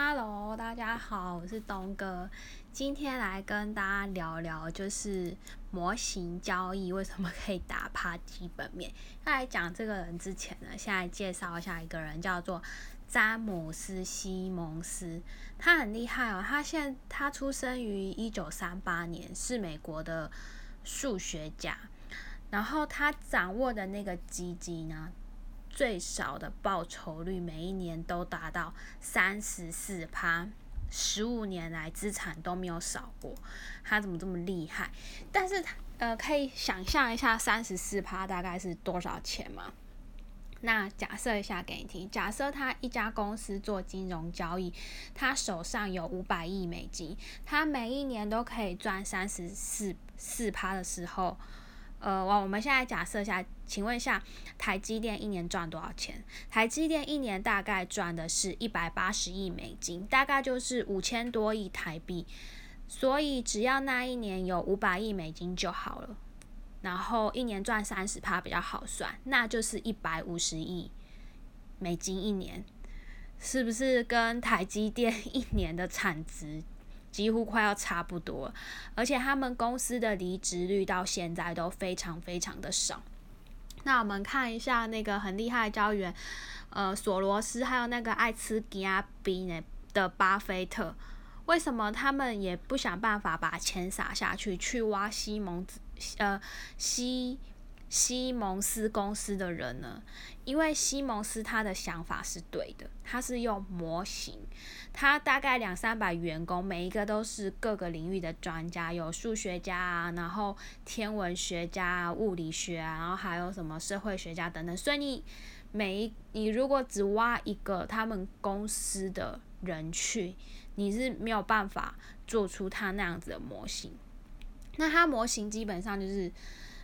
Hello，大家好，我是东哥，今天来跟大家聊聊，就是模型交易为什么可以打趴基本面。在讲这个人之前呢，先来介绍一下一个人，叫做詹姆斯·西蒙斯，他很厉害哦。他现他出生于一九三八年，是美国的数学家，然后他掌握的那个基金呢？最少的报酬率每一年都达到三十四趴，十五年来资产都没有少过，他怎么这么厉害？但是呃，可以想象一下三十四趴大概是多少钱吗？那假设一下给你听，假设他一家公司做金融交易，他手上有五百亿美金，他每一年都可以赚三十四四趴的时候。呃，我我们现在假设一下，请问一下，台积电一年赚多少钱？台积电一年大概赚的是一百八十亿美金，大概就是五千多亿台币。所以只要那一年有五百亿美金就好了，然后一年赚三十趴比较好算，那就是一百五十亿美金一年，是不是跟台积电一年的产值？几乎快要差不多，而且他们公司的离职率到现在都非常非常的少。那我们看一下那个很厉害的教员，呃，索罗斯还有那个爱吃加比呢的巴菲特，为什么他们也不想办法把钱撒下去去挖西蒙子呃西？西蒙斯公司的人呢？因为西蒙斯他的想法是对的，他是用模型，他大概两三百员工，每一个都是各个领域的专家，有数学家啊，然后天文学家、物理学啊，然后还有什么社会学家等等。所以你每一你如果只挖一个他们公司的人去，你是没有办法做出他那样子的模型。那他模型基本上就是。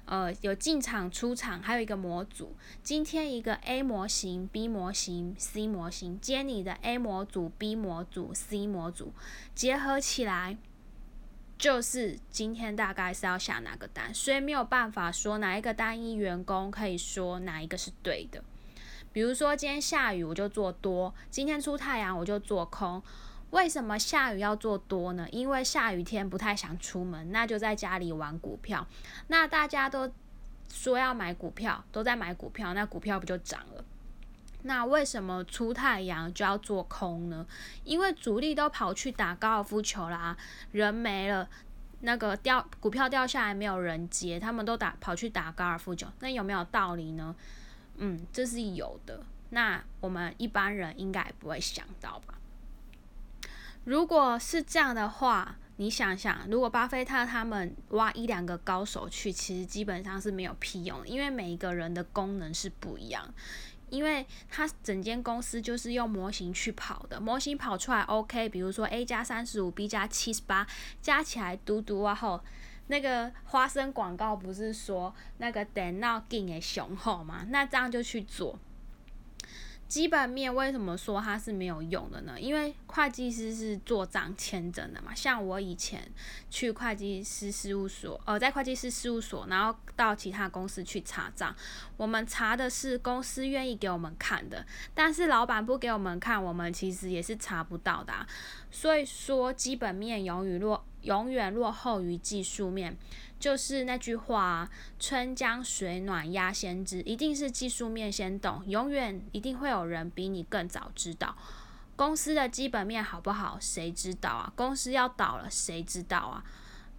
呃，有进场、出场，还有一个模组。今天一个 A 模型、B 模型、C 模型，接你的 A 模组、B 模组、C 模组结合起来，就是今天大概是要下哪个单，所以没有办法说哪一个单一员工可以说哪一个是对的。比如说今天下雨我就做多，今天出太阳我就做空。为什么下雨要做多呢？因为下雨天不太想出门，那就在家里玩股票。那大家都说要买股票，都在买股票，那股票不就涨了？那为什么出太阳就要做空呢？因为主力都跑去打高尔夫球啦，人没了，那个掉股票掉下来没有人接，他们都打跑去打高尔夫球，那有没有道理呢？嗯，这是有的。那我们一般人应该不会想到吧？如果是这样的话，你想想，如果巴菲特他们挖一两个高手去，其实基本上是没有屁用，因为每一个人的功能是不一样。因为他整间公司就是用模型去跑的，模型跑出来 OK，比如说 A 加三十五，B 加七十八，加起来嘟嘟啊吼，那个花生广告不是说那个电脑更的雄厚吗？那这样就去做。基本面为什么说它是没有用的呢？因为会计师是做账签证的嘛。像我以前去会计师事务所，呃，在会计师事务所，然后到其他公司去查账，我们查的是公司愿意给我们看的，但是老板不给我们看，我们其实也是查不到的。所以说，基本面永远落永远落后于技术面。就是那句话，春江水暖鸭先知，一定是技术面先懂，永远一定会有人比你更早知道。公司的基本面好不好，谁知道啊？公司要倒了，谁知道啊？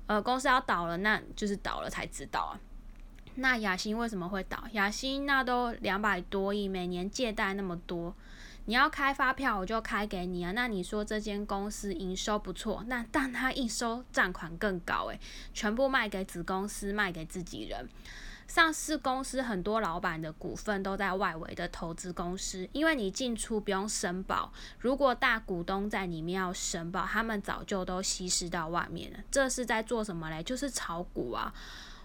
呃，公司要倒了，那就是倒了才知道啊。那雅欣为什么会倒？雅欣那都两百多亿，每年借贷那么多。你要开发票，我就开给你啊。那你说这间公司营收不错，那但它应收账款更高诶，全部卖给子公司，卖给自己人。上市公司很多老板的股份都在外围的投资公司，因为你进出不用申报。如果大股东在里面要申报，他们早就都稀释到外面了。这是在做什么嘞？就是炒股啊。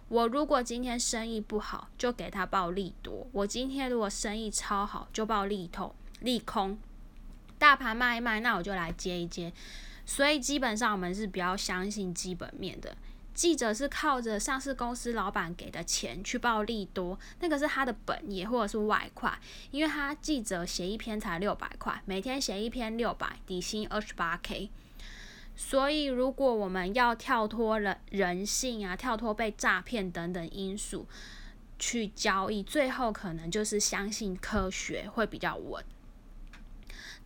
我如果今天生意不好，就给他报利多；我今天如果生意超好，就报利透。利空，大盘卖一卖，那我就来接一接。所以基本上我们是比较相信基本面的。记者是靠着上市公司老板给的钱去报利多，那个是他的本业或者是外快，因为他记者写一篇才六百块，每天写一篇六百，底薪二十八 K。所以，如果我们要跳脱人人性啊，跳脱被诈骗等等因素去交易，最后可能就是相信科学会比较稳。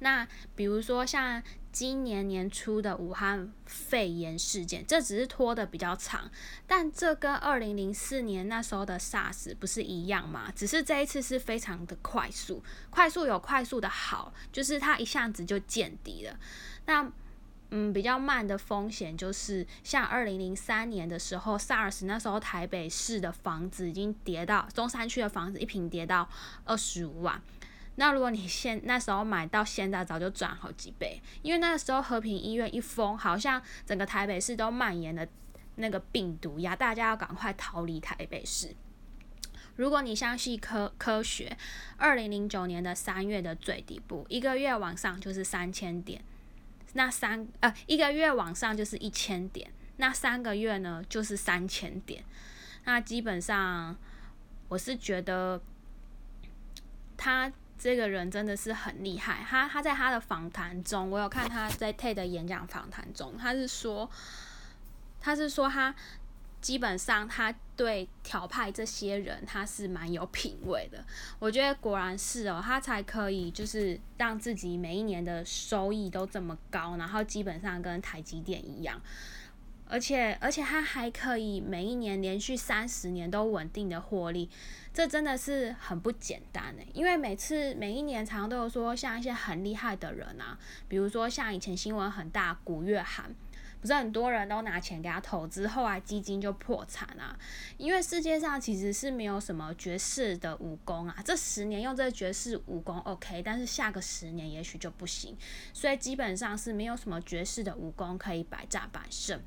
那比如说像今年年初的武汉肺炎事件，这只是拖的比较长，但这跟二零零四年那时候的 SARS 不是一样吗？只是这一次是非常的快速，快速有快速的好，就是它一下子就见底了。那嗯，比较慢的风险就是像二零零三年的时候，SARS 那时候台北市的房子已经跌到中山区的房子一平跌到二十五万。那如果你现那时候买到现在，早就赚好几倍，因为那个时候和平医院一封，好像整个台北市都蔓延了那个病毒呀，大家要赶快逃离台北市。如果你相信科科学，二零零九年的三月的最底部，一个月往上就是三千点。那三呃一个月往上就是一千点，那三个月呢就是三千点。那基本上我是觉得他这个人真的是很厉害。他他在他的访谈中，我有看他在 TED 演讲访谈中，他是说他是说他。基本上，他对调派这些人，他是蛮有品味的。我觉得果然是哦，他才可以就是让自己每一年的收益都这么高，然后基本上跟台积电一样，而且而且他还可以每一年连续三十年都稳定的获利，这真的是很不简单诶。因为每次每一年常常都有说，像一些很厉害的人啊，比如说像以前新闻很大古月涵。不是很多人都拿钱给他投资，后来基金就破产啊。因为世界上其实是没有什么绝世的武功啊。这十年用这绝世武功 OK，但是下个十年也许就不行。所以基本上是没有什么绝世的武功可以百战百胜。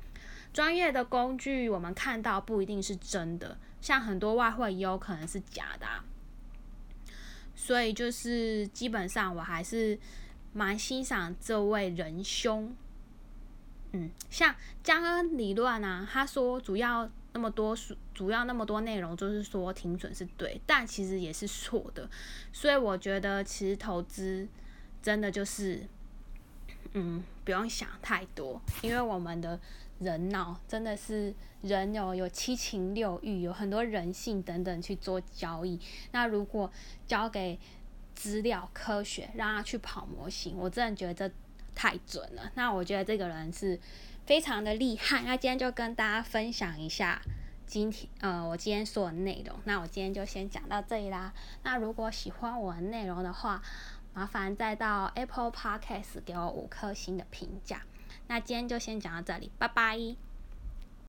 专业的工具我们看到不一定是真的，像很多外汇也有可能是假的。所以就是基本上我还是蛮欣赏这位仁兄。嗯，像江恩理论啊，他说主要那么多主要那么多内容，就是说停损是对，但其实也是错的。所以我觉得其实投资真的就是，嗯，不用想太多，因为我们的人脑真的是人有有七情六欲，有很多人性等等去做交易。那如果交给资料科学，让他去跑模型，我真的觉得这。太准了，那我觉得这个人是非常的厉害。那今天就跟大家分享一下今天呃我今天说的内容。那我今天就先讲到这里啦。那如果喜欢我的内容的话，麻烦再到 Apple Podcast 给我五颗星的评价。那今天就先讲到这里，拜拜。